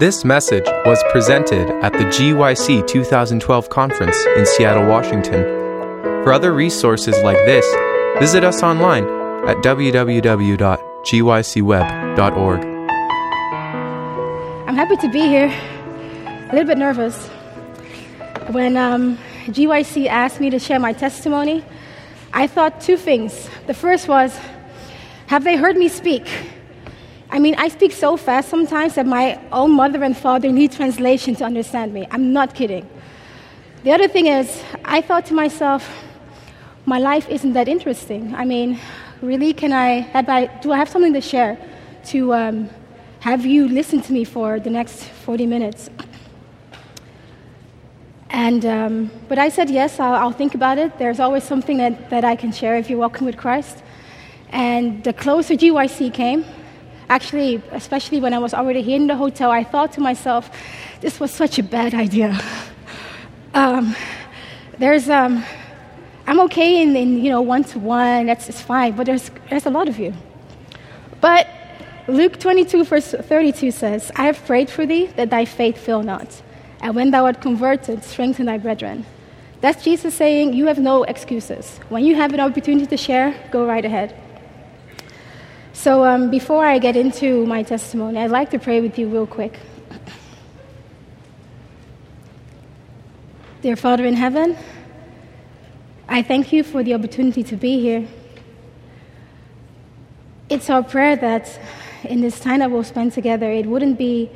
This message was presented at the GYC 2012 conference in Seattle, Washington. For other resources like this, visit us online at www.gycweb.org. I'm happy to be here. A little bit nervous. When um, GYC asked me to share my testimony, I thought two things. The first was, have they heard me speak? I mean, I speak so fast sometimes that my own mother and father need translation to understand me. I'm not kidding. The other thing is, I thought to myself, my life isn't that interesting. I mean, really, can I, have I do I have something to share to um, have you listen to me for the next 40 minutes? And, um, but I said, yes, I'll, I'll, think about it. There's always something that, that I can share if you're walking with Christ. And the closer GYC came, actually, especially when I was already here in the hotel, I thought to myself, this was such a bad idea. um, there's, um, I'm okay in, in you know, one to one, that's it's fine, but there's, there's a lot of you. But Luke 22, verse 32 says, I have prayed for thee that thy faith fail not. And when thou art converted, strengthen thy brethren. That's Jesus saying, You have no excuses. When you have an opportunity to share, go right ahead. So, um, before I get into my testimony, I'd like to pray with you real quick. Dear Father in heaven, I thank you for the opportunity to be here. It's our prayer that in this time that we'll spend together, it wouldn't be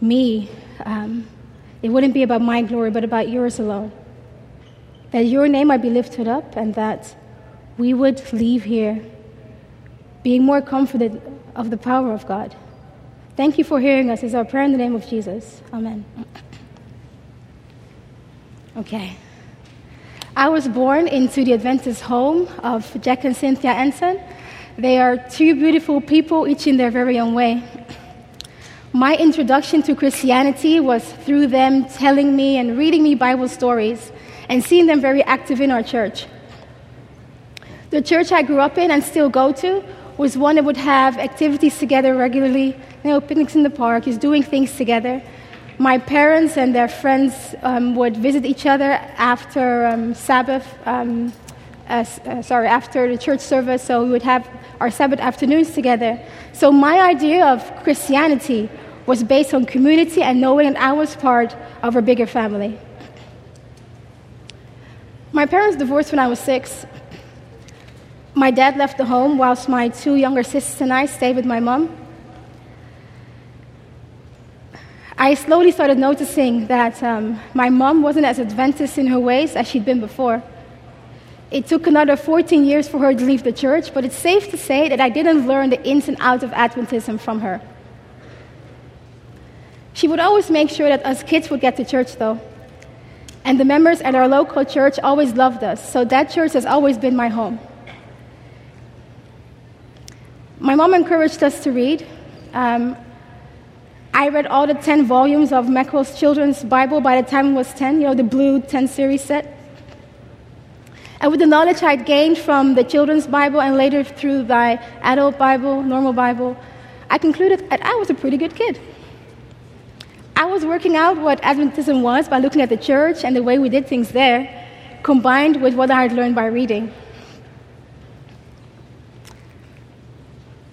me. Um, it wouldn't be about my glory, but about yours alone. That your name might be lifted up and that we would leave here being more confident of the power of God. Thank you for hearing us. Is our prayer in the name of Jesus. Amen. Okay. I was born into the Adventist home of Jack and Cynthia Anson. They are two beautiful people, each in their very own way. My introduction to Christianity was through them telling me and reading me Bible stories and seeing them very active in our church. The church I grew up in and still go to was one that would have activities together regularly, you know, picnics in the park, just doing things together. My parents and their friends um, would visit each other after um, Sabbath, um, uh, sorry, after the church service, so we would have our Sabbath afternoons together. So my idea of Christianity was based on community and knowing that I was part of a bigger family. My parents divorced when I was six. My dad left the home whilst my two younger sisters and I stayed with my mom. I slowly started noticing that um, my mom wasn't as Adventist in her ways as she'd been before. It took another 14 years for her to leave the church, but it's safe to say that I didn't learn the ins and outs of Adventism from her. She would always make sure that us kids would get to church, though. And the members at our local church always loved us, so that church has always been my home. My mom encouraged us to read. Um, I read all the 10 volumes of Maxwell's Children's Bible by the time I was 10, you know, the blue 10 series set. And with the knowledge I'd gained from the children's Bible and later through my adult Bible, normal Bible, I concluded that I was a pretty good kid. I was working out what Adventism was by looking at the church and the way we did things there, combined with what I had learned by reading.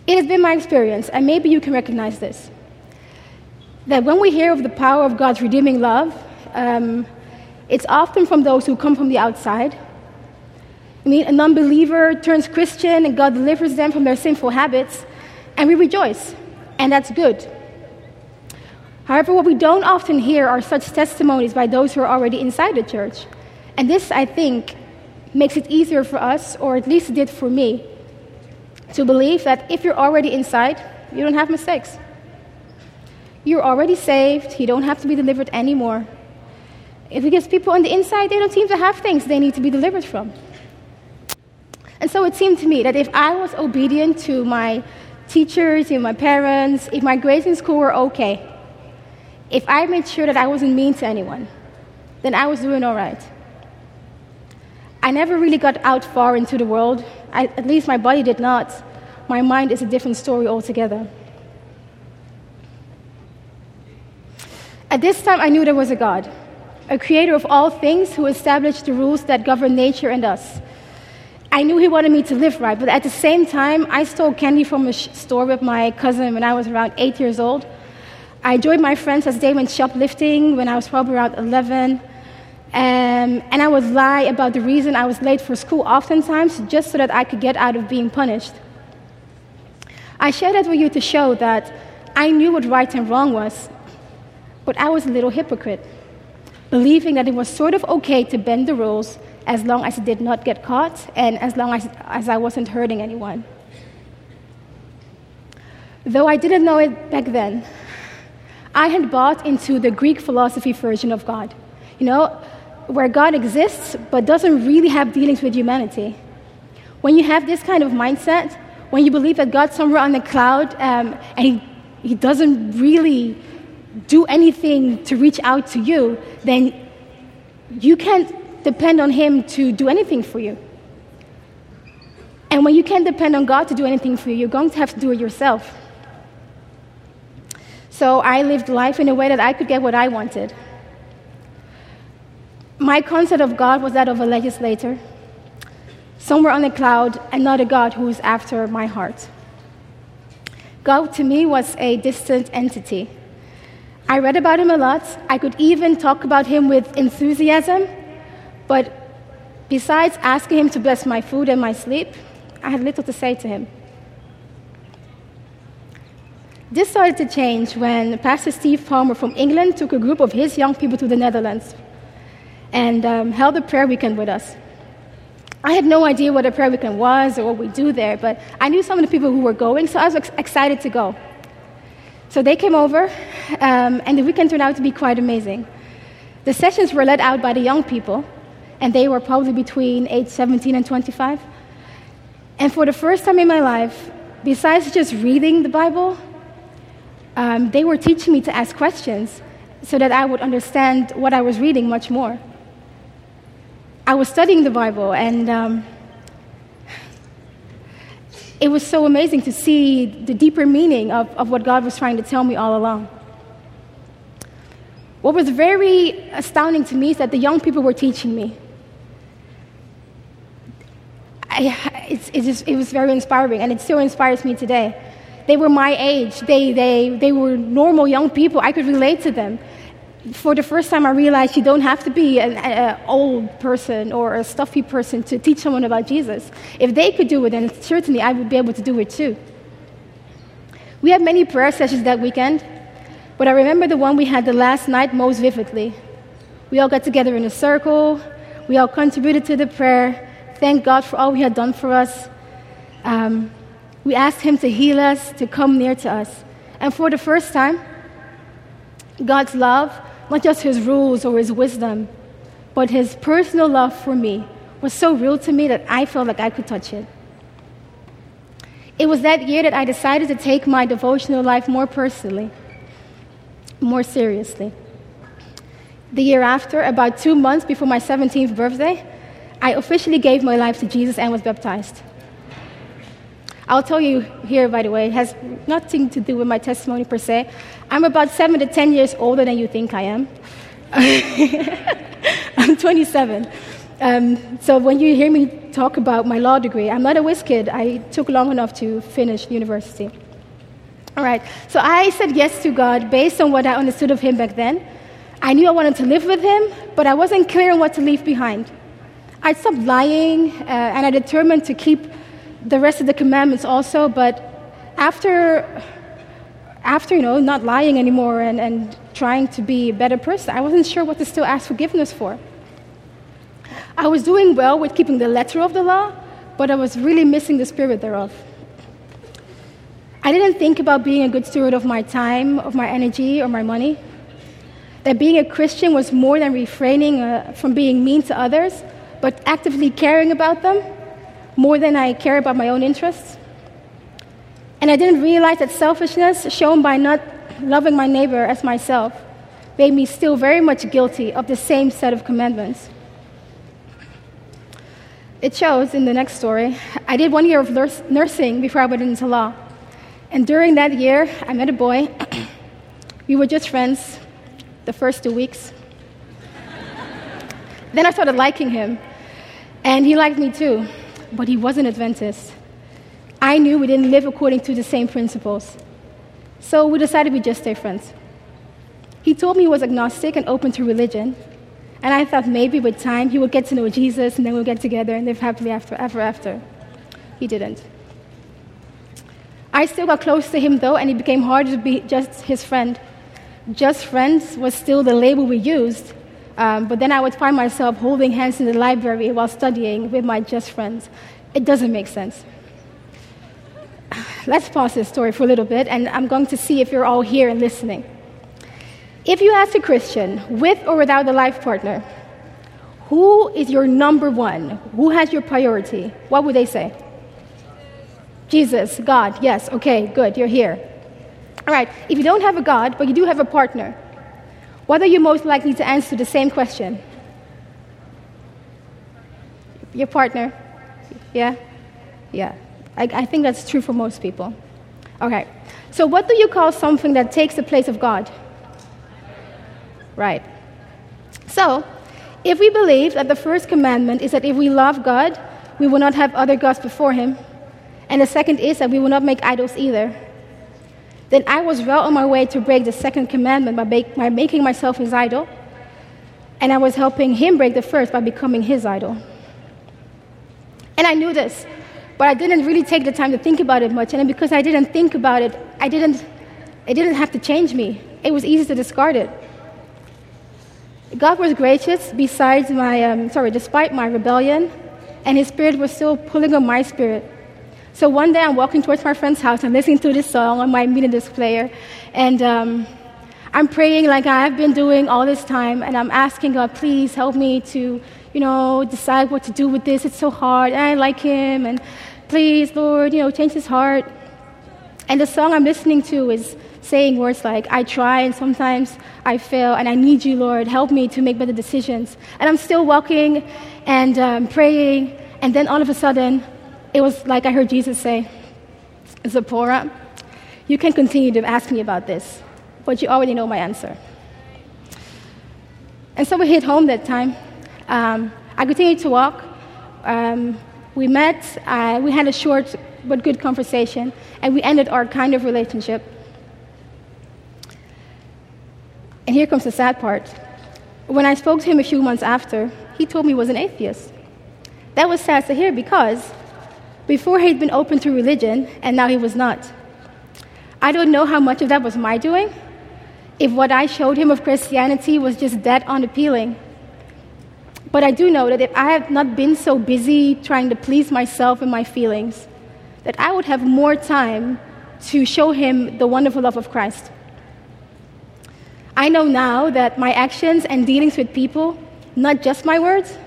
It has been my experience, and maybe you can recognize this, that when we hear of the power of God's redeeming love, um, it's often from those who come from the outside I mean, a non believer turns Christian and God delivers them from their sinful habits, and we rejoice, and that's good. However, what we don't often hear are such testimonies by those who are already inside the church. And this, I think, makes it easier for us, or at least it did for me, to believe that if you're already inside, you don't have mistakes. You're already saved, you don't have to be delivered anymore. Because people on the inside, they don't seem to have things they need to be delivered from. And so it seemed to me that if I was obedient to my teachers, and my parents, if my grades in school were okay, if I made sure that I wasn't mean to anyone, then I was doing all right. I never really got out far into the world. I, at least my body did not. My mind is a different story altogether. At this time, I knew there was a God, a creator of all things who established the rules that govern nature and us. I knew he wanted me to live right, but at the same time, I stole candy from a store with my cousin when I was around eight years old. I joined my friends as they went shoplifting when I was probably around 11. Um, and I would lie about the reason I was late for school oftentimes just so that I could get out of being punished. I share that with you to show that I knew what right and wrong was, but I was a little hypocrite, believing that it was sort of okay to bend the rules as long as it did not get caught and as long as, as I wasn't hurting anyone. Though I didn't know it back then, I had bought into the Greek philosophy version of God, you know, where God exists but doesn't really have dealings with humanity. When you have this kind of mindset, when you believe that God's somewhere on the cloud um, and he, he doesn't really do anything to reach out to you, then you can't depend on Him to do anything for you. And when you can't depend on God to do anything for you, you're going to have to do it yourself. So I lived life in a way that I could get what I wanted. My concept of God was that of a legislator, somewhere on a cloud, and not a God who is after my heart. God to me was a distant entity. I read about him a lot. I could even talk about him with enthusiasm, but besides asking him to bless my food and my sleep, I had little to say to him. This started to change when Pastor Steve Palmer from England took a group of his young people to the Netherlands and um, held a prayer weekend with us. I had no idea what a prayer weekend was or what we do there, but I knew some of the people who were going, so I was ex- excited to go. So they came over, um, and the weekend turned out to be quite amazing. The sessions were led out by the young people, and they were probably between age 17 and 25. And for the first time in my life, besides just reading the Bible, um, they were teaching me to ask questions so that I would understand what I was reading much more. I was studying the Bible, and um, it was so amazing to see the deeper meaning of, of what God was trying to tell me all along. What was very astounding to me is that the young people were teaching me. I, it's, it's just, it was very inspiring, and it still inspires me today. They were my age. They, they, they were normal young people. I could relate to them. For the first time, I realized you don't have to be an old person or a stuffy person to teach someone about Jesus. If they could do it, then certainly I would be able to do it too. We had many prayer sessions that weekend, but I remember the one we had the last night most vividly. We all got together in a circle, we all contributed to the prayer, thank God for all He had done for us. Um, we asked Him to heal us, to come near to us. And for the first time, God's love, not just His rules or His wisdom, but His personal love for me, was so real to me that I felt like I could touch it. It was that year that I decided to take my devotional life more personally, more seriously. The year after, about two months before my 17th birthday, I officially gave my life to Jesus and was baptized. I'll tell you here, by the way, it has nothing to do with my testimony per se. I'm about seven to ten years older than you think I am. I'm 27. Um, so when you hear me talk about my law degree, I'm not a whiz kid. I took long enough to finish university. All right, so I said yes to God based on what I understood of Him back then. I knew I wanted to live with Him, but I wasn't clear on what to leave behind. I stopped lying uh, and I determined to keep the rest of the commandments also, but after, after you know, not lying anymore and, and trying to be a better person, I wasn't sure what to still ask forgiveness for. I was doing well with keeping the letter of the law, but I was really missing the spirit thereof. I didn't think about being a good steward of my time, of my energy, or my money. That being a Christian was more than refraining uh, from being mean to others but actively caring about them more than I care about my own interests. And I didn't realize that selfishness shown by not loving my neighbor as myself made me still very much guilty of the same set of commandments. It shows in the next story. I did one year of nursing before I went into law. And during that year, I met a boy. we were just friends. the first two weeks. then I started liking him, and he liked me too, but he wasn't Adventist. I knew we didn't live according to the same principles. So we decided we'd just stay friends. He told me he was agnostic and open to religion, and I thought maybe with time he would get to know Jesus and then we'll get together and live happily after, ever after. He didn't. I still got close to him though, and it became harder to be just his friend. Just friends was still the label we used, um, but then I would find myself holding hands in the library while studying with my just friends. It doesn't make sense. Let's pause this story for a little bit, and I'm going to see if you're all here and listening. If you ask a Christian, with or without a life partner, who is your number one? Who has your priority? What would they say? Jesus, God, yes, okay, good, you're here. All right, if you don't have a God, but you do have a partner, what are you most likely to answer the same question? Your partner? Yeah? Yeah. I, I think that's true for most people. Okay, so what do you call something that takes the place of God? Right. So, if we believe that the first commandment is that if we love God, we will not have other gods before Him, and the second is that we will not make idols either, then I was well on my way to break the second commandment by, make, by making myself his idol, and I was helping him break the first by becoming his idol. And I knew this, but I didn't really take the time to think about it much, and because I didn't think about it, I didn't, it didn't have to change me. It was easy to discard it. God was gracious besides my, um, sorry, despite my rebellion, and his spirit was still pulling on my spirit. So one day I'm walking towards my friend's house, I'm listening to this song on my media player, and um, I'm praying like I've been doing all this time, and I'm asking God, please help me to, you know, decide what to do with this. It's so hard, I like Him, and please, Lord, you know, change His heart. And the song I'm listening to is saying words like, I try and sometimes I fail, and I need you, Lord. Help me to make better decisions. And I'm still walking and um, praying, and then all of a sudden, it was like I heard Jesus say, Zippora, you can continue to ask me about this, but you already know my answer. And so we hit home that time. Um, I continued to walk. Um, we met, uh, we had a short but good conversation, and we ended our kind of relationship. And here comes the sad part. When I spoke to him a few months after, he told me he was an atheist. That was sad to hear because before he'd been open to religion, and now he was not. I don't know how much of that was my doing, if what I showed him of Christianity was just dead on appealing. But I do know that if I had not been so busy trying to please myself and my feelings, that I would have more time to show him the wonderful love of Christ. I know now that my actions and dealings with people, not just my words,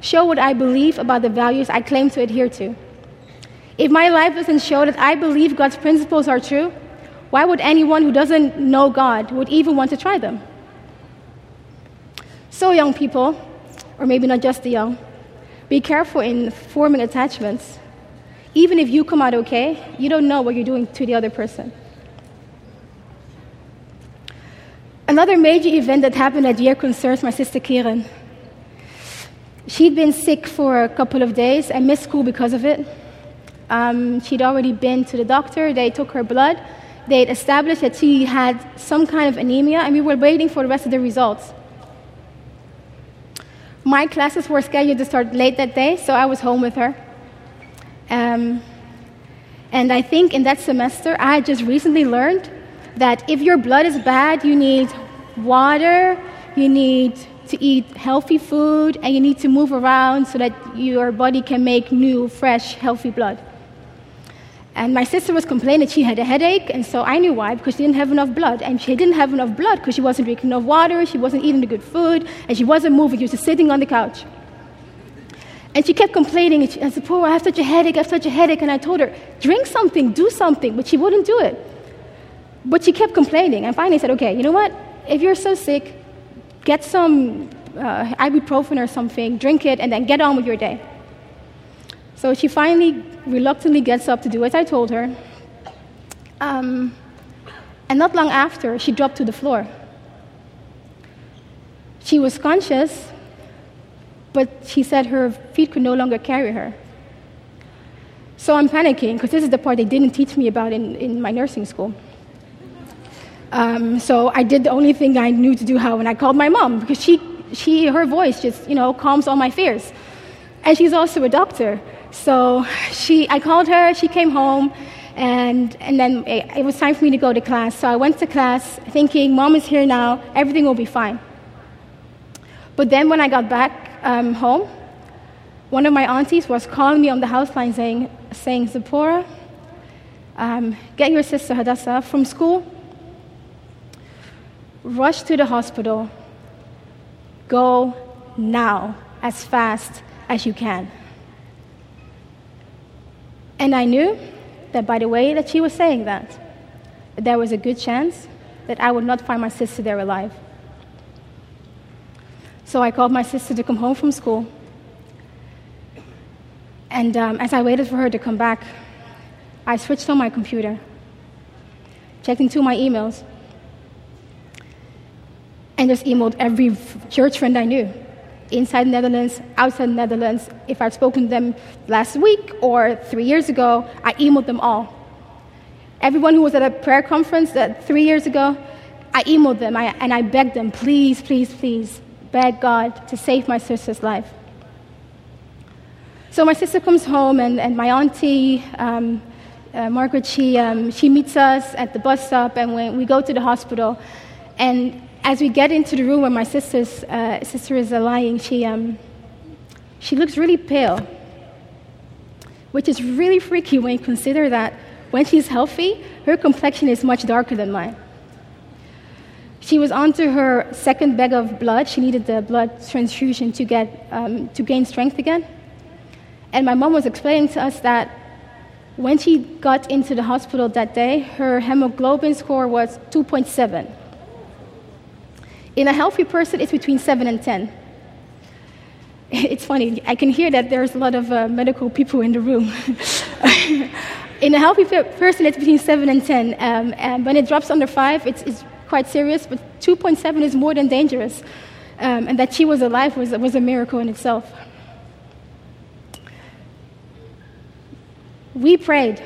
show what I believe about the values I claim to adhere to. If my life doesn't show that I believe God's principles are true, why would anyone who doesn't know God would even want to try them? So young people, or maybe not just the young, be careful in forming attachments. Even if you come out okay, you don't know what you're doing to the other person. Another major event that happened that year concerns my sister Kieran. She'd been sick for a couple of days and missed school because of it. Um, she'd already been to the doctor, they took her blood, they'd established that she had some kind of anemia, and we were waiting for the rest of the results. My classes were scheduled to start late that day, so I was home with her. Um, and I think in that semester, I just recently learned that if your blood is bad, you need water, you need to eat healthy food and you need to move around so that your body can make new, fresh, healthy blood. And my sister was complaining she had a headache, and so I knew why, because she didn't have enough blood. And she didn't have enough blood because she wasn't drinking enough water, she wasn't eating the good food, and she wasn't moving, she was just sitting on the couch. And she kept complaining, and she, I said, Poor, I have such a headache, I have such a headache. And I told her, drink something, do something, but she wouldn't do it. But she kept complaining, and finally I said, Okay, you know what? If you're so sick, get some uh, ibuprofen or something, drink it, and then get on with your day. So she finally reluctantly gets up to do as I told her. Um, and not long after, she dropped to the floor. She was conscious, but she said her feet could no longer carry her. So I'm panicking because this is the part they didn't teach me about in, in my nursing school. Um, so I did the only thing I knew to do how, and I called my mom because she, she, her voice just, you know, calms all my fears. And she's also a doctor. So she, I called her, she came home, and, and then it, it was time for me to go to class. So I went to class thinking, Mom is here now, everything will be fine. But then when I got back um, home, one of my aunties was calling me on the house line saying, saying Zippora, um, get your sister Hadassah from school, rush to the hospital, go now as fast as you can. And I knew that by the way that she was saying that, there was a good chance that I would not find my sister there alive. So I called my sister to come home from school. And um, as I waited for her to come back, I switched on my computer, checked into my emails, and just emailed every church friend I knew inside Netherlands, outside Netherlands. If I'd spoken to them last week or three years ago, I emailed them all. Everyone who was at a prayer conference that three years ago, I emailed them I, and I begged them, please, please, please, beg God to save my sister's life. So my sister comes home, and, and my auntie, um, uh, Margaret, she, um, she meets us at the bus stop, and we, we go to the hospital. And as we get into the room where my sister's, uh, sister is lying, she, um, she looks really pale, which is really freaky when you consider that when she's healthy, her complexion is much darker than mine. She was onto her second bag of blood. She needed the blood transfusion to, get, um, to gain strength again. And my mom was explaining to us that when she got into the hospital that day, her hemoglobin score was 2.7. In a healthy person, it's between 7 and 10. It's funny, I can hear that there's a lot of uh, medical people in the room. in a healthy person, it's between 7 and 10. Um, and when it drops under 5, it's, it's quite serious, but 2.7 is more than dangerous. Um, and that she was alive was, was a miracle in itself. We prayed.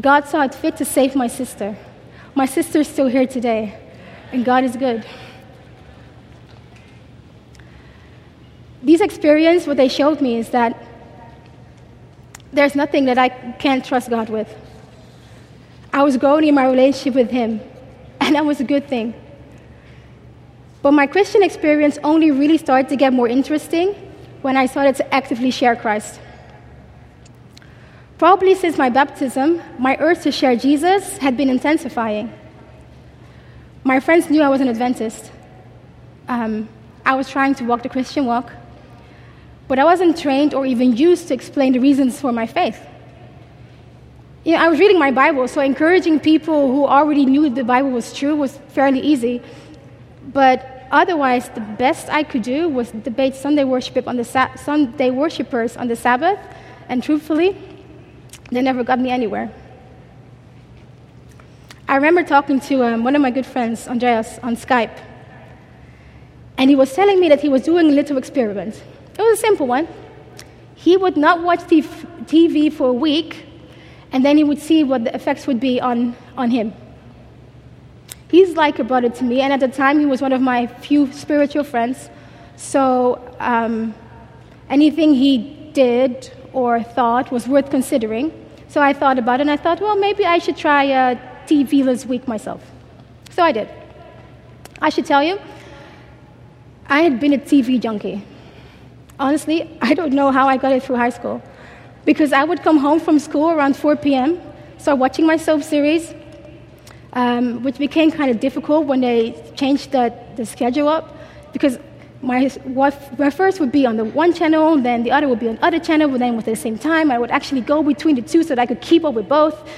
God saw it fit to save my sister. My sister is still here today and God is good. These experiences, what they showed me is that there's nothing that I can't trust God with. I was growing in my relationship with Him, and that was a good thing. But my Christian experience only really started to get more interesting when I started to actively share Christ. Probably since my baptism, my urge to share Jesus had been intensifying. My friends knew I was an Adventist. Um, I was trying to walk the Christian walk, but I wasn't trained or even used to explain the reasons for my faith. You know, I was reading my Bible, so encouraging people who already knew the Bible was true was fairly easy. But otherwise, the best I could do was debate Sunday worship on the Sa- Sunday worshipers on the Sabbath, and truthfully, they never got me anywhere. I remember talking to um, one of my good friends, Andreas, on Skype. And he was telling me that he was doing a little experiment. It was a simple one. He would not watch TV for a week, and then he would see what the effects would be on, on him. He's like a brother to me, and at the time he was one of my few spiritual friends. So um, anything he did or thought was worth considering. So I thought about it, and I thought, well, maybe I should try uh, TV-less week myself. So I did. I should tell you, I had been a TV junkie. Honestly, I don't know how I got it through high school. Because I would come home from school around 4 p.m., start watching my soap series, um, which became kind of difficult when they changed the, the schedule up. Because my, my first would be on the one channel, then the other would be on the other channel, but then at the same time, I would actually go between the two so that I could keep up with both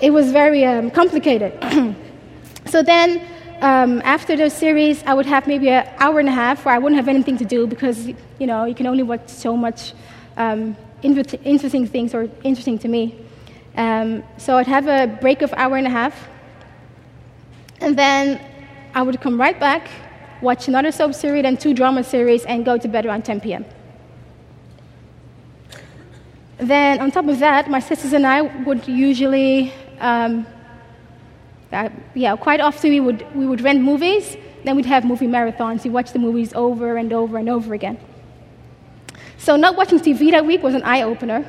it was very um, complicated. so then, um, after the series, I would have maybe an hour and a half where I wouldn't have anything to do because, you know, you can only watch so much um, interesting things or interesting to me. Um, so I'd have a break of hour and a half. And then I would come right back watch another soap series, and two drama series, and go to bed around 10 p.m. Then, on top of that, my sisters and I would usually, um, yeah, quite often we would, we would rent movies, then we'd have movie marathons. We watch the movies over and over and over again. So, not watching TV that week was an eye opener.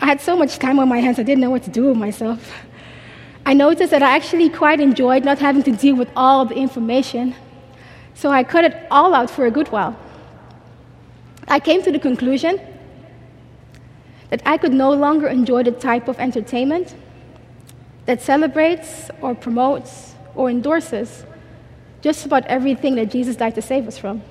I had so much time on my hands, I didn't know what to do with myself. I noticed that I actually quite enjoyed not having to deal with all the information, so I cut it all out for a good while. I came to the conclusion that I could no longer enjoy the type of entertainment that celebrates or promotes or endorses just about everything that Jesus died to save us from.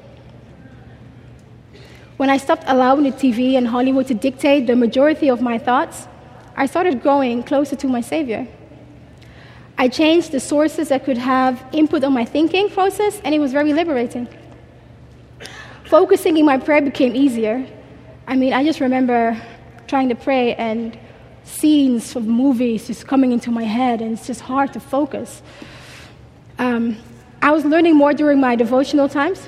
When I stopped allowing the TV and Hollywood to dictate the majority of my thoughts, I started growing closer to my Savior. I changed the sources that could have input on my thinking process, and it was very liberating. Focusing in my prayer became easier. I mean, I just remember trying to pray and scenes of movies just coming into my head, and it's just hard to focus. Um, I was learning more during my devotional times.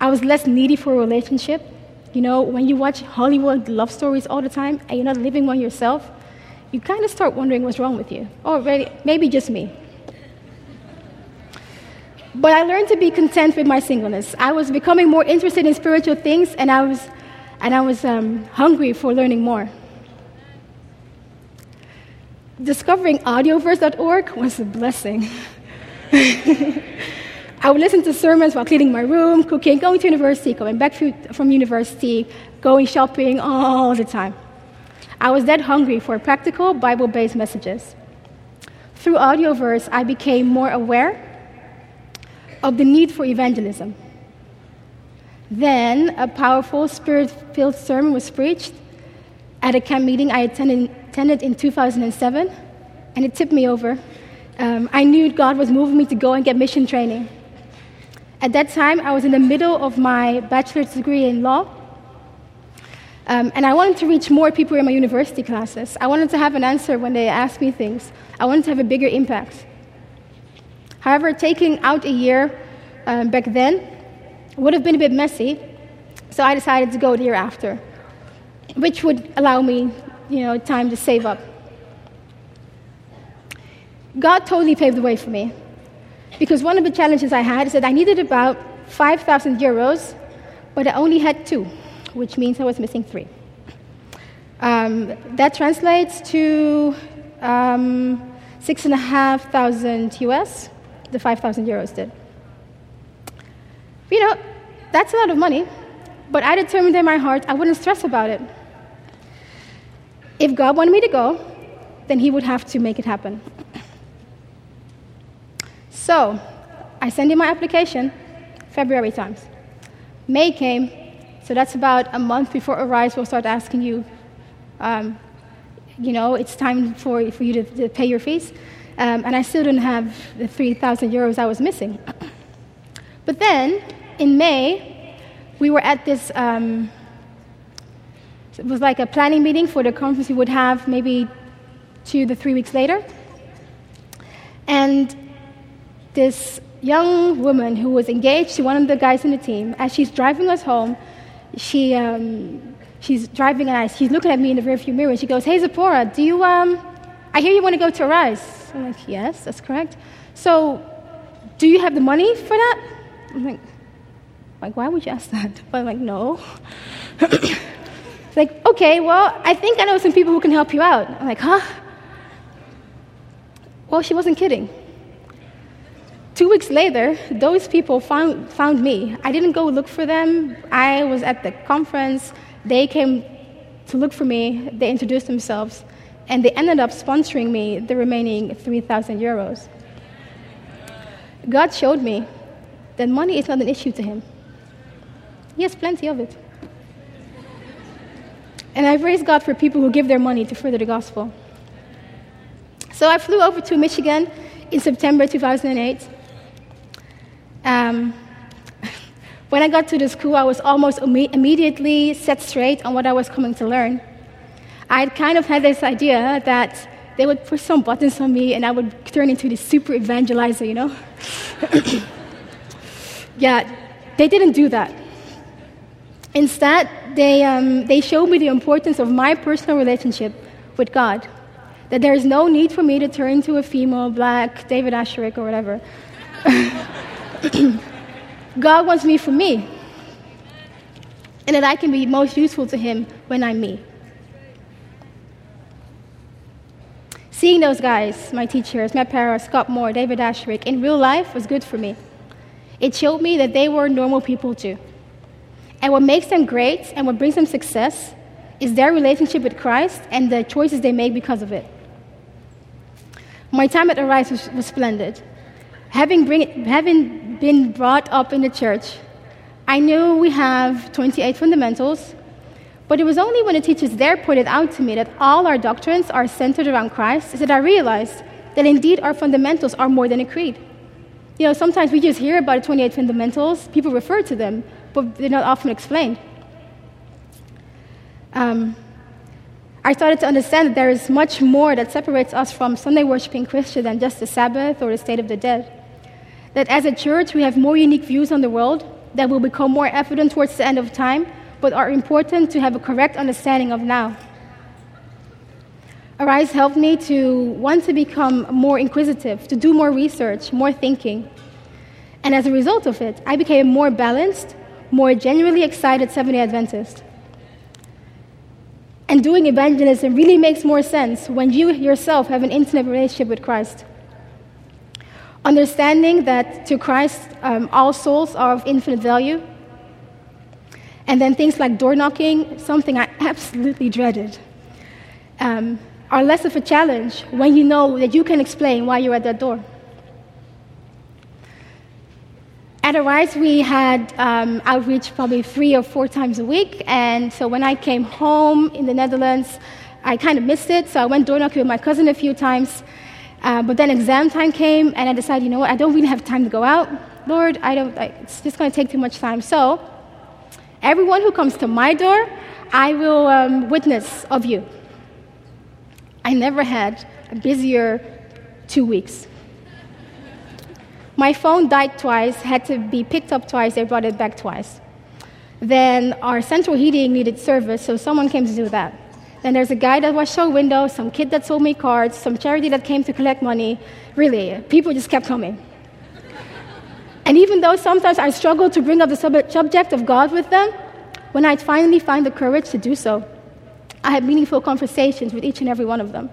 I was less needy for a relationship. You know, when you watch Hollywood love stories all the time and you're not living one yourself, you kind of start wondering what's wrong with you. Or maybe just me. But I learned to be content with my singleness. I was becoming more interested in spiritual things, and I was and I was um, hungry for learning more. Discovering audioverse.org was a blessing. I would listen to sermons while cleaning my room, cooking, going to university, coming back from university, going shopping all the time. I was that hungry for practical, Bible based messages. Through Audioverse, I became more aware of the need for evangelism. Then a powerful spirit filled sermon was preached at a camp meeting I attended, attended in 2007, and it tipped me over. Um, I knew God was moving me to go and get mission training. At that time, I was in the middle of my bachelor's degree in law, um, and I wanted to reach more people in my university classes. I wanted to have an answer when they asked me things. I wanted to have a bigger impact. However, taking out a year um, back then would have been a bit messy, so I decided to go the year after, which would allow me, you know, time to save up. God totally paved the way for me. Because one of the challenges I had is that I needed about 5,000 euros, but I only had two, which means I was missing three. Um, that translates to um, six and a half thousand US, the 5,000 euros did. You know, that's a lot of money, but I determined in my heart I wouldn't stress about it. If God wanted me to go, then He would have to make it happen. So, I sent in my application February times. May came, so that's about a month before Arise will start asking you, um, you know, it's time for, for you to, to pay your fees. Um, and I still didn't have the 3,000 euros I was missing. But then, in May, we were at this, um, it was like a planning meeting for the conference we would have maybe two to three weeks later. And this young woman who was engaged to one of the guys in the team, as she's driving us home, she, um, she's driving and I, she's looking at me in the rearview mirror and she goes, Hey, Zippora, do you, um, I hear you want to go to Arise. I'm like, Yes, that's correct. So, do you have the money for that? I'm like, like, why would you ask that? But I'm like, no. it's like, okay, well, I think I know some people who can help you out. I'm like, huh? Well, she wasn't kidding. Two weeks later, those people found, found me. I didn't go look for them. I was at the conference. They came to look for me. They introduced themselves. And they ended up sponsoring me the remaining 3,000 euros. God showed me that money is not an issue to him. He has plenty of it. And I praise God for people who give their money to further the gospel. So I flew over to Michigan in September 2008. Um, when I got to the school, I was almost imme- immediately set straight on what I was coming to learn. I kind of had this idea that they would push some buttons on me and I would turn into this super evangelizer, you know? Yeah, they didn't do that. Instead, they, um, they showed me the importance of my personal relationship with God. That there is no need for me to turn to a female, black, David Asscherick, or whatever. God wants me for me. And that I can be most useful to Him when I'm me. Seeing those guys, my teachers, Matt Para, Scott Moore, David Asscherick, in real life was good for me. It showed me that they were normal people too. And what makes them great and what brings them success is their relationship with Christ and the choices they make because of it. My time at Arise was, was splendid. Having, bring, having been brought up in the church, I knew we have 28 fundamentals, but it was only when the teachers there pointed out to me that all our doctrines are centered around Christ that I realized that indeed our fundamentals are more than a creed. You know, sometimes we just hear about the 28 fundamentals, people refer to them, but they're not often explained. Um, I started to understand that there is much more that separates us from Sunday worshiping Christians than just the Sabbath or the state of the dead. That as a church, we have more unique views on the world that will become more evident towards the end of time, but are important to have a correct understanding of now. Arise helped me to want to become more inquisitive, to do more research, more thinking. And as a result of it, I became more balanced, more genuinely excited Seventh day Adventist. And doing evangelism really makes more sense when you yourself have an intimate relationship with Christ. Understanding that to Christ, um, all souls are of infinite value. And then things like door knocking, something I absolutely dreaded, um, are less of a challenge when you know that you can explain why you're at that door. At Arise, we had um, outreach probably three or four times a week. And so when I came home in the Netherlands, I kind of missed it. So I went door knocking with my cousin a few times. Uh, but then exam time came, and I decided, you know what, I don't really have time to go out. Lord, I don't, I, it's just going to take too much time. So everyone who comes to my door, I will um, witness of you. I never had a busier two weeks. My phone died twice, had to be picked up twice, they brought it back twice. Then our central heating needed service, so someone came to do that. Then there's a guy that washed show windows, some kid that sold me cards, some charity that came to collect money. Really, people just kept coming. and even though sometimes I struggled to bring up the sub- subject of God with them, when I finally find the courage to do so, I had meaningful conversations with each and every one of them.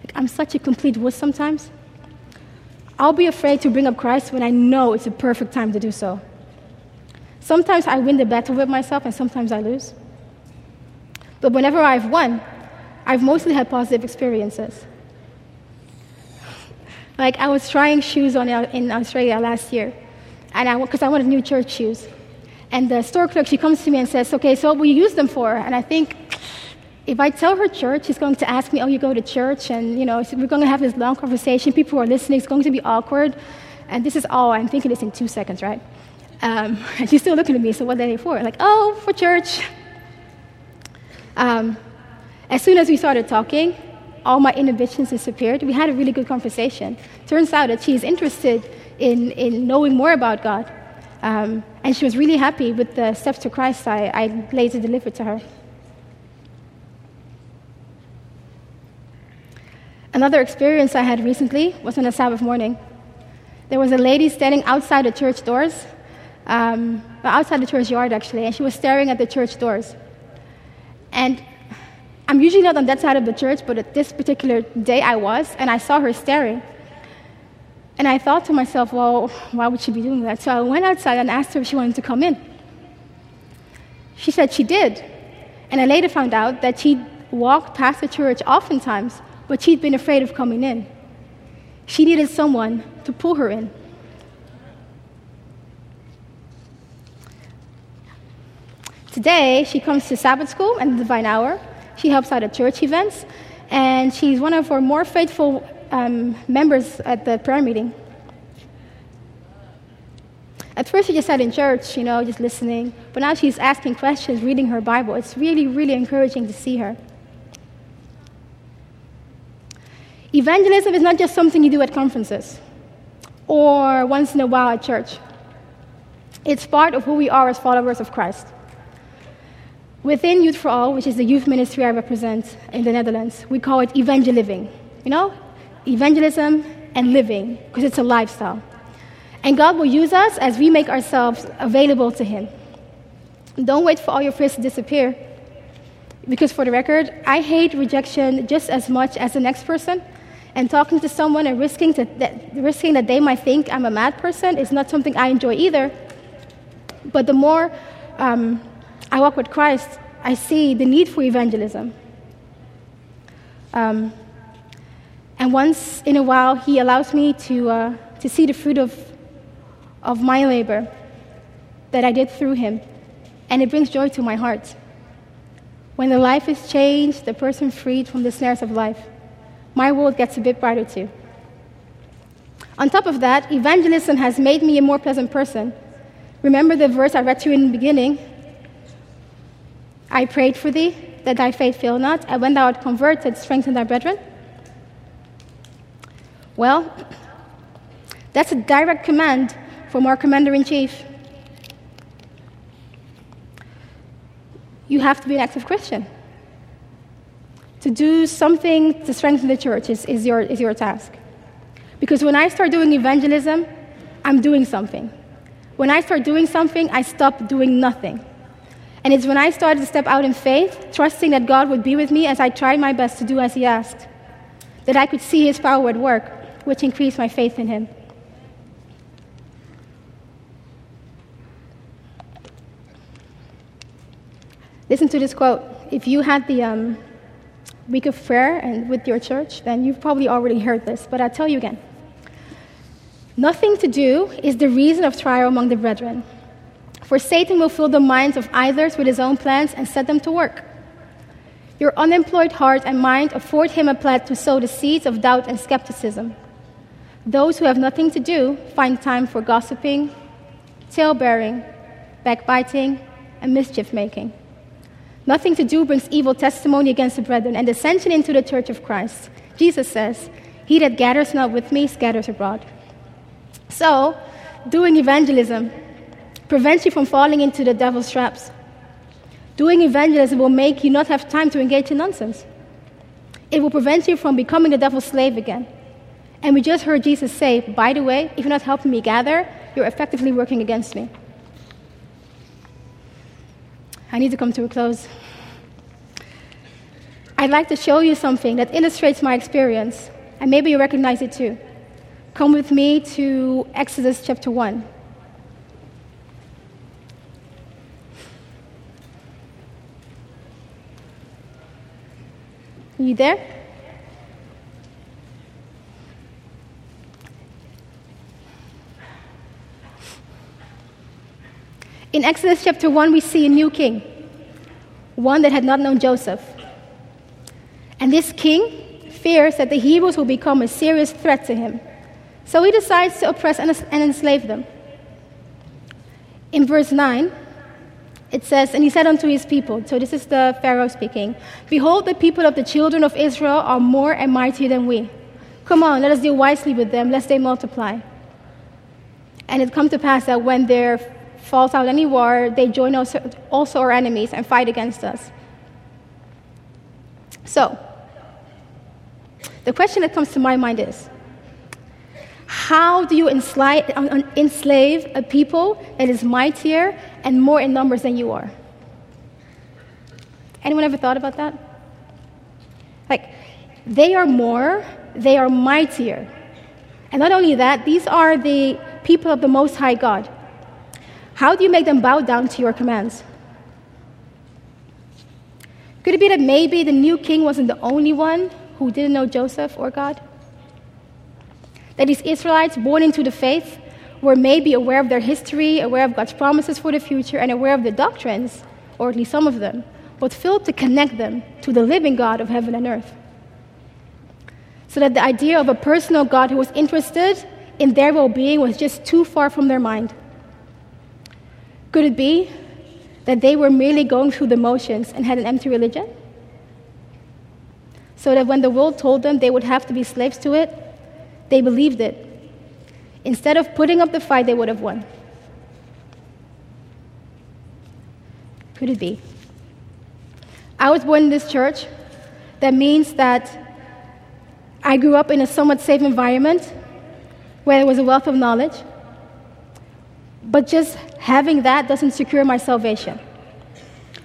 Like, I'm such a complete wuss sometimes. I'll be afraid to bring up Christ when I know it's a perfect time to do so. Sometimes I win the battle with myself, and sometimes I lose. But whenever I've won, I've mostly had positive experiences. Like I was trying shoes on uh, in Australia last year, and I because I, I wanted new church shoes, and the store clerk she comes to me and says, "Okay, so what will you use them for?" And I think if I tell her church, she's going to ask me, oh, you go to church, and, you know, we're going to have this long conversation. People are listening. It's going to be awkward. And this is all, I'm thinking this in two seconds, right? Um, and she's still looking at me, so what are they for? Like, oh, for church. Um, as soon as we started talking, all my inhibitions disappeared. We had a really good conversation. Turns out that she's interested in, in knowing more about God. Um, and she was really happy with the steps to Christ I, I later delivered to her. Another experience I had recently was on a Sabbath morning. There was a lady standing outside the church doors, um, outside the church yard actually, and she was staring at the church doors. And I'm usually not on that side of the church, but at this particular day I was, and I saw her staring. And I thought to myself, well, why would she be doing that? So I went outside and asked her if she wanted to come in. She said she did. And I later found out that she walked past the church oftentimes but she'd been afraid of coming in. She needed someone to pull her in. Today, she comes to Sabbath school and the Divine Hour. She helps out at church events, and she's one of our more faithful um, members at the prayer meeting. At first, she just sat in church, you know, just listening, but now she's asking questions, reading her Bible. It's really, really encouraging to see her. Evangelism is not just something you do at conferences or once in a while at church. It's part of who we are as followers of Christ. Within Youth for All, which is the youth ministry I represent in the Netherlands, we call it evangeliving. You know, evangelism and living, because it's a lifestyle. And God will use us as we make ourselves available to Him. Don't wait for all your fears to disappear. Because, for the record, I hate rejection just as much as the next person. And talking to someone and risking, to, that, risking that they might think I'm a mad person is not something I enjoy either. But the more um, I walk with Christ, I see the need for evangelism. Um, and once in a while, He allows me to, uh, to see the fruit of, of my labor that I did through Him. And it brings joy to my heart. When the life is changed, the person freed from the snares of life, my world gets a bit brighter too. On top of that, evangelism has made me a more pleasant person. Remember the verse I read to you in the beginning? I prayed for thee, that thy faith fail not, and when thou art converted, strengthen thy brethren. Well, that's a direct command from our commander in chief. You have to be an active Christian. To do something to strengthen the church is, is, your, is your task. Because when I start doing evangelism, I'm doing something. When I start doing something, I stop doing nothing. And it's when I started to step out in faith, trusting that God would be with me as I tried my best to do as He asked, that I could see His power at work which increased my faith in him. Listen to this quote. If you had the um, week of prayer and with your church, then you've probably already heard this, but I'll tell you again. Nothing to do is the reason of trial among the brethren. For Satan will fill the minds of others with his own plans and set them to work. Your unemployed heart and mind afford him a plant to sow the seeds of doubt and skepticism. Those who have nothing to do find time for gossiping, tale bearing, backbiting, and mischief making. Nothing to do brings evil testimony against the brethren and dissension into the church of Christ. Jesus says, He that gathers not with me scatters abroad. So, doing evangelism prevents you from falling into the devil's traps. Doing evangelism will make you not have time to engage in nonsense. It will prevent you from becoming the devil's slave again. And we just heard Jesus say, by the way, if you're not helping me gather, you're effectively working against me. I need to come to a close. I'd like to show you something that illustrates my experience, and maybe you recognize it too. Come with me to Exodus chapter 1. Are you there? In Exodus chapter 1, we see a new king, one that had not known Joseph. And this king fears that the Hebrews will become a serious threat to him. So he decides to oppress and enslave them. In verse 9, it says, And he said unto his people, so this is the Pharaoh speaking, Behold, the people of the children of Israel are more and mightier than we. Come on, let us deal wisely with them, lest they multiply. And it come to pass that when their falls out any war, they join us, also our enemies and fight against us. So, the question that comes to my mind is how do you enslave, enslave a people that is mightier and more in numbers than you are? Anyone ever thought about that? Like, they are more, they are mightier. And not only that, these are the people of the Most High God. How do you make them bow down to your commands? Could it be that maybe the new king wasn't the only one who didn't know Joseph or God? That these Israelites born into the faith were maybe aware of their history, aware of God's promises for the future, and aware of the doctrines, or at least some of them, but failed to connect them to the living God of heaven and earth. So that the idea of a personal God who was interested in their well being was just too far from their mind. Could it be that they were merely going through the motions and had an empty religion? So that when the world told them they would have to be slaves to it, they believed it. Instead of putting up the fight, they would have won. could it be? I was born in this church. That means that I grew up in a somewhat safe environment where there was a wealth of knowledge. But just having that doesn't secure my salvation.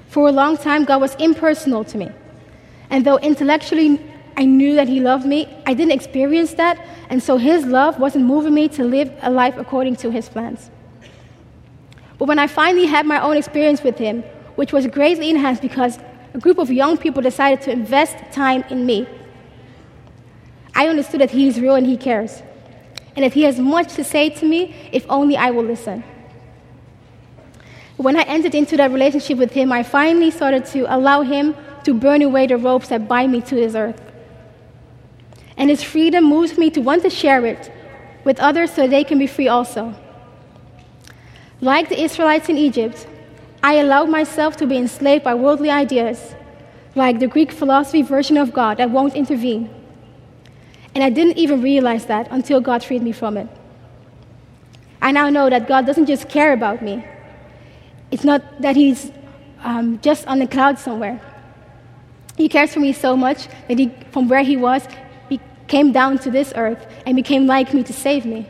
For a long time, God was impersonal to me. And though intellectually I knew that He loved me, I didn't experience that. And so His love wasn't moving me to live a life according to His plans. But when I finally had my own experience with Him, which was greatly enhanced because a group of young people decided to invest time in me, I understood that He is real and He cares. And that He has much to say to me if only I will listen. When I entered into that relationship with Him, I finally started to allow Him to burn away the ropes that bind me to this earth. And His freedom moves me to want to share it with others so they can be free also. Like the Israelites in Egypt, I allowed myself to be enslaved by worldly ideas, like the Greek philosophy version of God that won't intervene. And I didn't even realize that until God freed me from it. I now know that God doesn't just care about me, it's not that He's um, just on the cloud somewhere. He cares for me so much that he, from where He was, He came down to this earth and became like me to save me.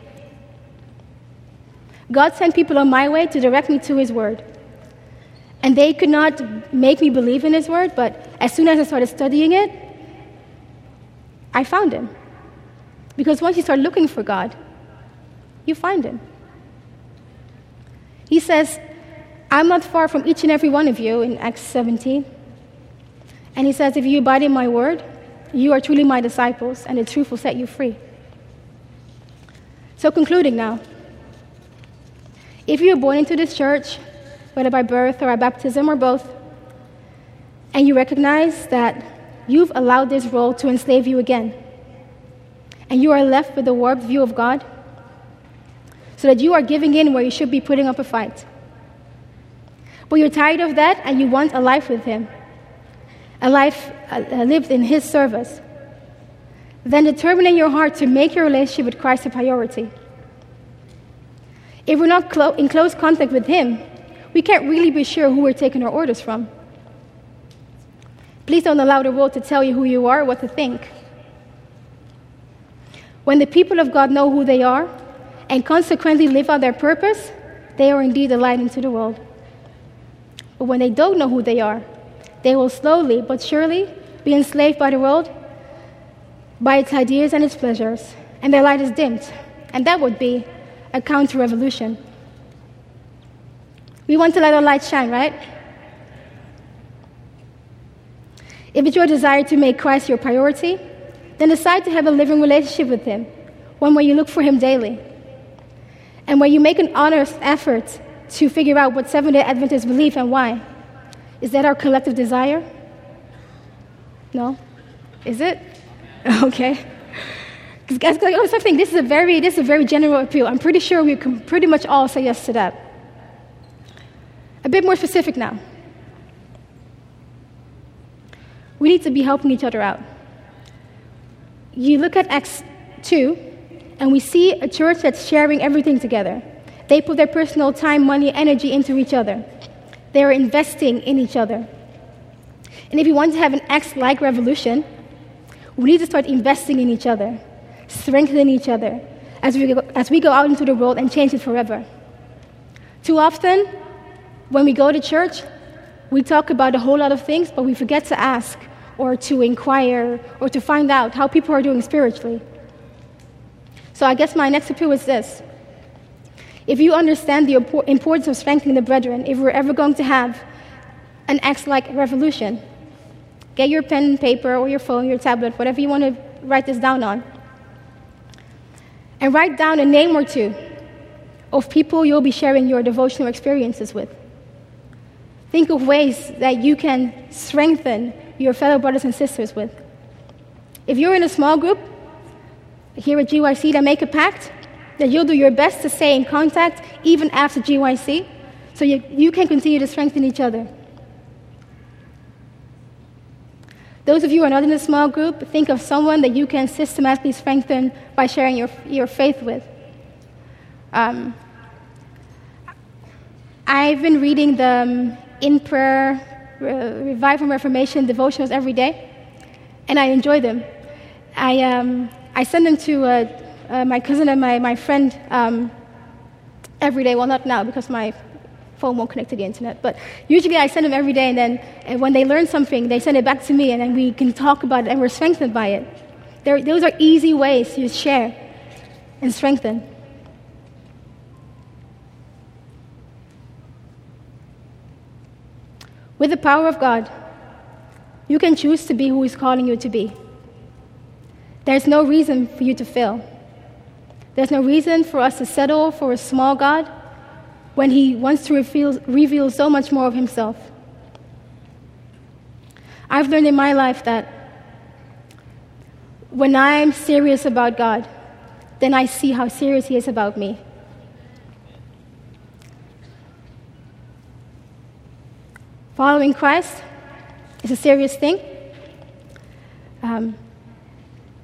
God sent people on my way to direct me to His Word. And they could not make me believe in His Word, but as soon as I started studying it, I found Him. Because once you start looking for God, you find Him. He says, I'm not far from each and every one of you in Acts 17. And he says, If you abide in my word, you are truly my disciples, and the truth will set you free. So, concluding now, if you were born into this church, whether by birth or by baptism or both, and you recognize that you've allowed this role to enslave you again, and you are left with a warped view of God, so that you are giving in where you should be putting up a fight but you're tired of that and you want a life with Him, a life uh, lived in His service, then determine in your heart to make your relationship with Christ a priority. If we're not clo- in close contact with Him, we can't really be sure who we're taking our orders from. Please don't allow the world to tell you who you are what to think. When the people of God know who they are and consequently live out their purpose, they are indeed a light into the world. But when they don't know who they are, they will slowly but surely be enslaved by the world, by its ideas and its pleasures, and their light is dimmed. And that would be a counter revolution. We want to let our light shine, right? If it's your desire to make Christ your priority, then decide to have a living relationship with Him, one where you look for Him daily, and where you make an honest effort to figure out what Seventh day Adventists believe and why. Is that our collective desire? No? Is it? Okay. Because I was thinking this is a very this is a very general appeal. I'm pretty sure we can pretty much all say yes to that. A bit more specific now. We need to be helping each other out. You look at Acts 2, and we see a church that's sharing everything together. They put their personal time, money, energy into each other. They are investing in each other. And if we want to have an Acts like revolution, we need to start investing in each other, strengthening each other as we, go, as we go out into the world and change it forever. Too often, when we go to church, we talk about a whole lot of things, but we forget to ask or to inquire or to find out how people are doing spiritually. So I guess my next appeal is this if you understand the importance of strengthening the brethren, if we're ever going to have an Acts like revolution, get your pen and paper or your phone, your tablet, whatever you want to write this down on. And write down a name or two of people you'll be sharing your devotional experiences with. Think of ways that you can strengthen your fellow brothers and sisters with. If you're in a small group here at GYC, then make a pact that you'll do your best to stay in contact even after GYC so you, you can continue to strengthen each other. Those of you who are not in a small group, think of someone that you can systematically strengthen by sharing your, your faith with. Um, I've been reading the um, in prayer, re- revival, reformation devotionals every day, and I enjoy them. I, um, I send them to uh, uh, my cousin and my, my friend um, every day. Well, not now because my phone won't connect to the internet, but usually I send them every day, and then and when they learn something, they send it back to me, and then we can talk about it, and we're strengthened by it. There, those are easy ways to share and strengthen. With the power of God, you can choose to be who He's calling you to be. There's no reason for you to fail. There's no reason for us to settle for a small God when He wants to reveal, reveal so much more of Himself. I've learned in my life that when I'm serious about God, then I see how serious He is about me. Following Christ is a serious thing. Um,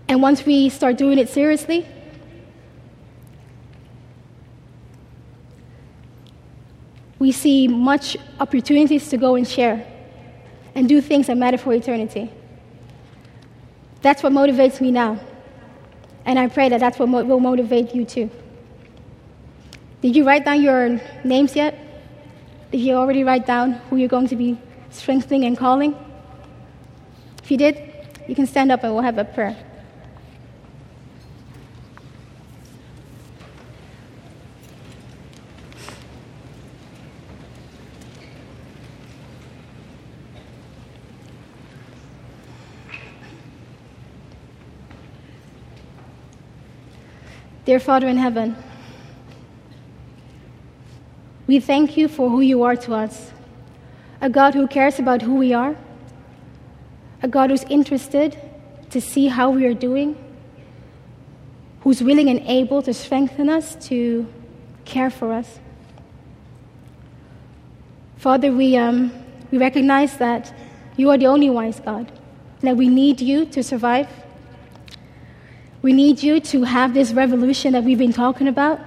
and once we start doing it seriously, we see much opportunities to go and share and do things that matter for eternity. That's what motivates me now. And I pray that that's what mo- will motivate you too. Did you write down your names yet? Did you already write down who you're going to be strengthening and calling? If you did, you can stand up and we'll have a prayer. Dear Father in heaven, we thank you for who you are to us. A God who cares about who we are, a God who's interested to see how we are doing, who's willing and able to strengthen us, to care for us. Father, we, um, we recognize that you are the only wise God, that we need you to survive we need you to have this revolution that we've been talking about.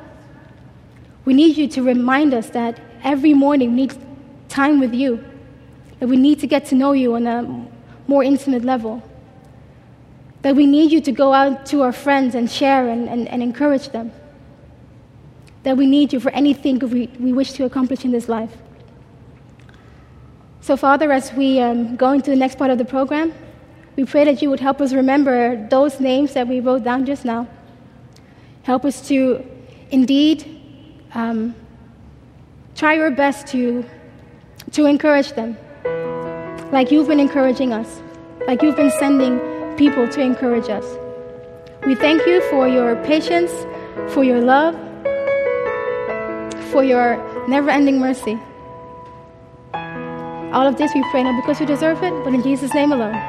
We need you to remind us that every morning we need time with you, that we need to get to know you on a more intimate level, that we need you to go out to our friends and share and, and, and encourage them, that we need you for anything we, we wish to accomplish in this life. So, Father, as we um, go into the next part of the program, we pray that you would help us remember those names that we wrote down just now. Help us to indeed um, try your best to, to encourage them, like you've been encouraging us, like you've been sending people to encourage us. We thank you for your patience, for your love, for your never ending mercy. All of this we pray not because we deserve it, but in Jesus' name alone.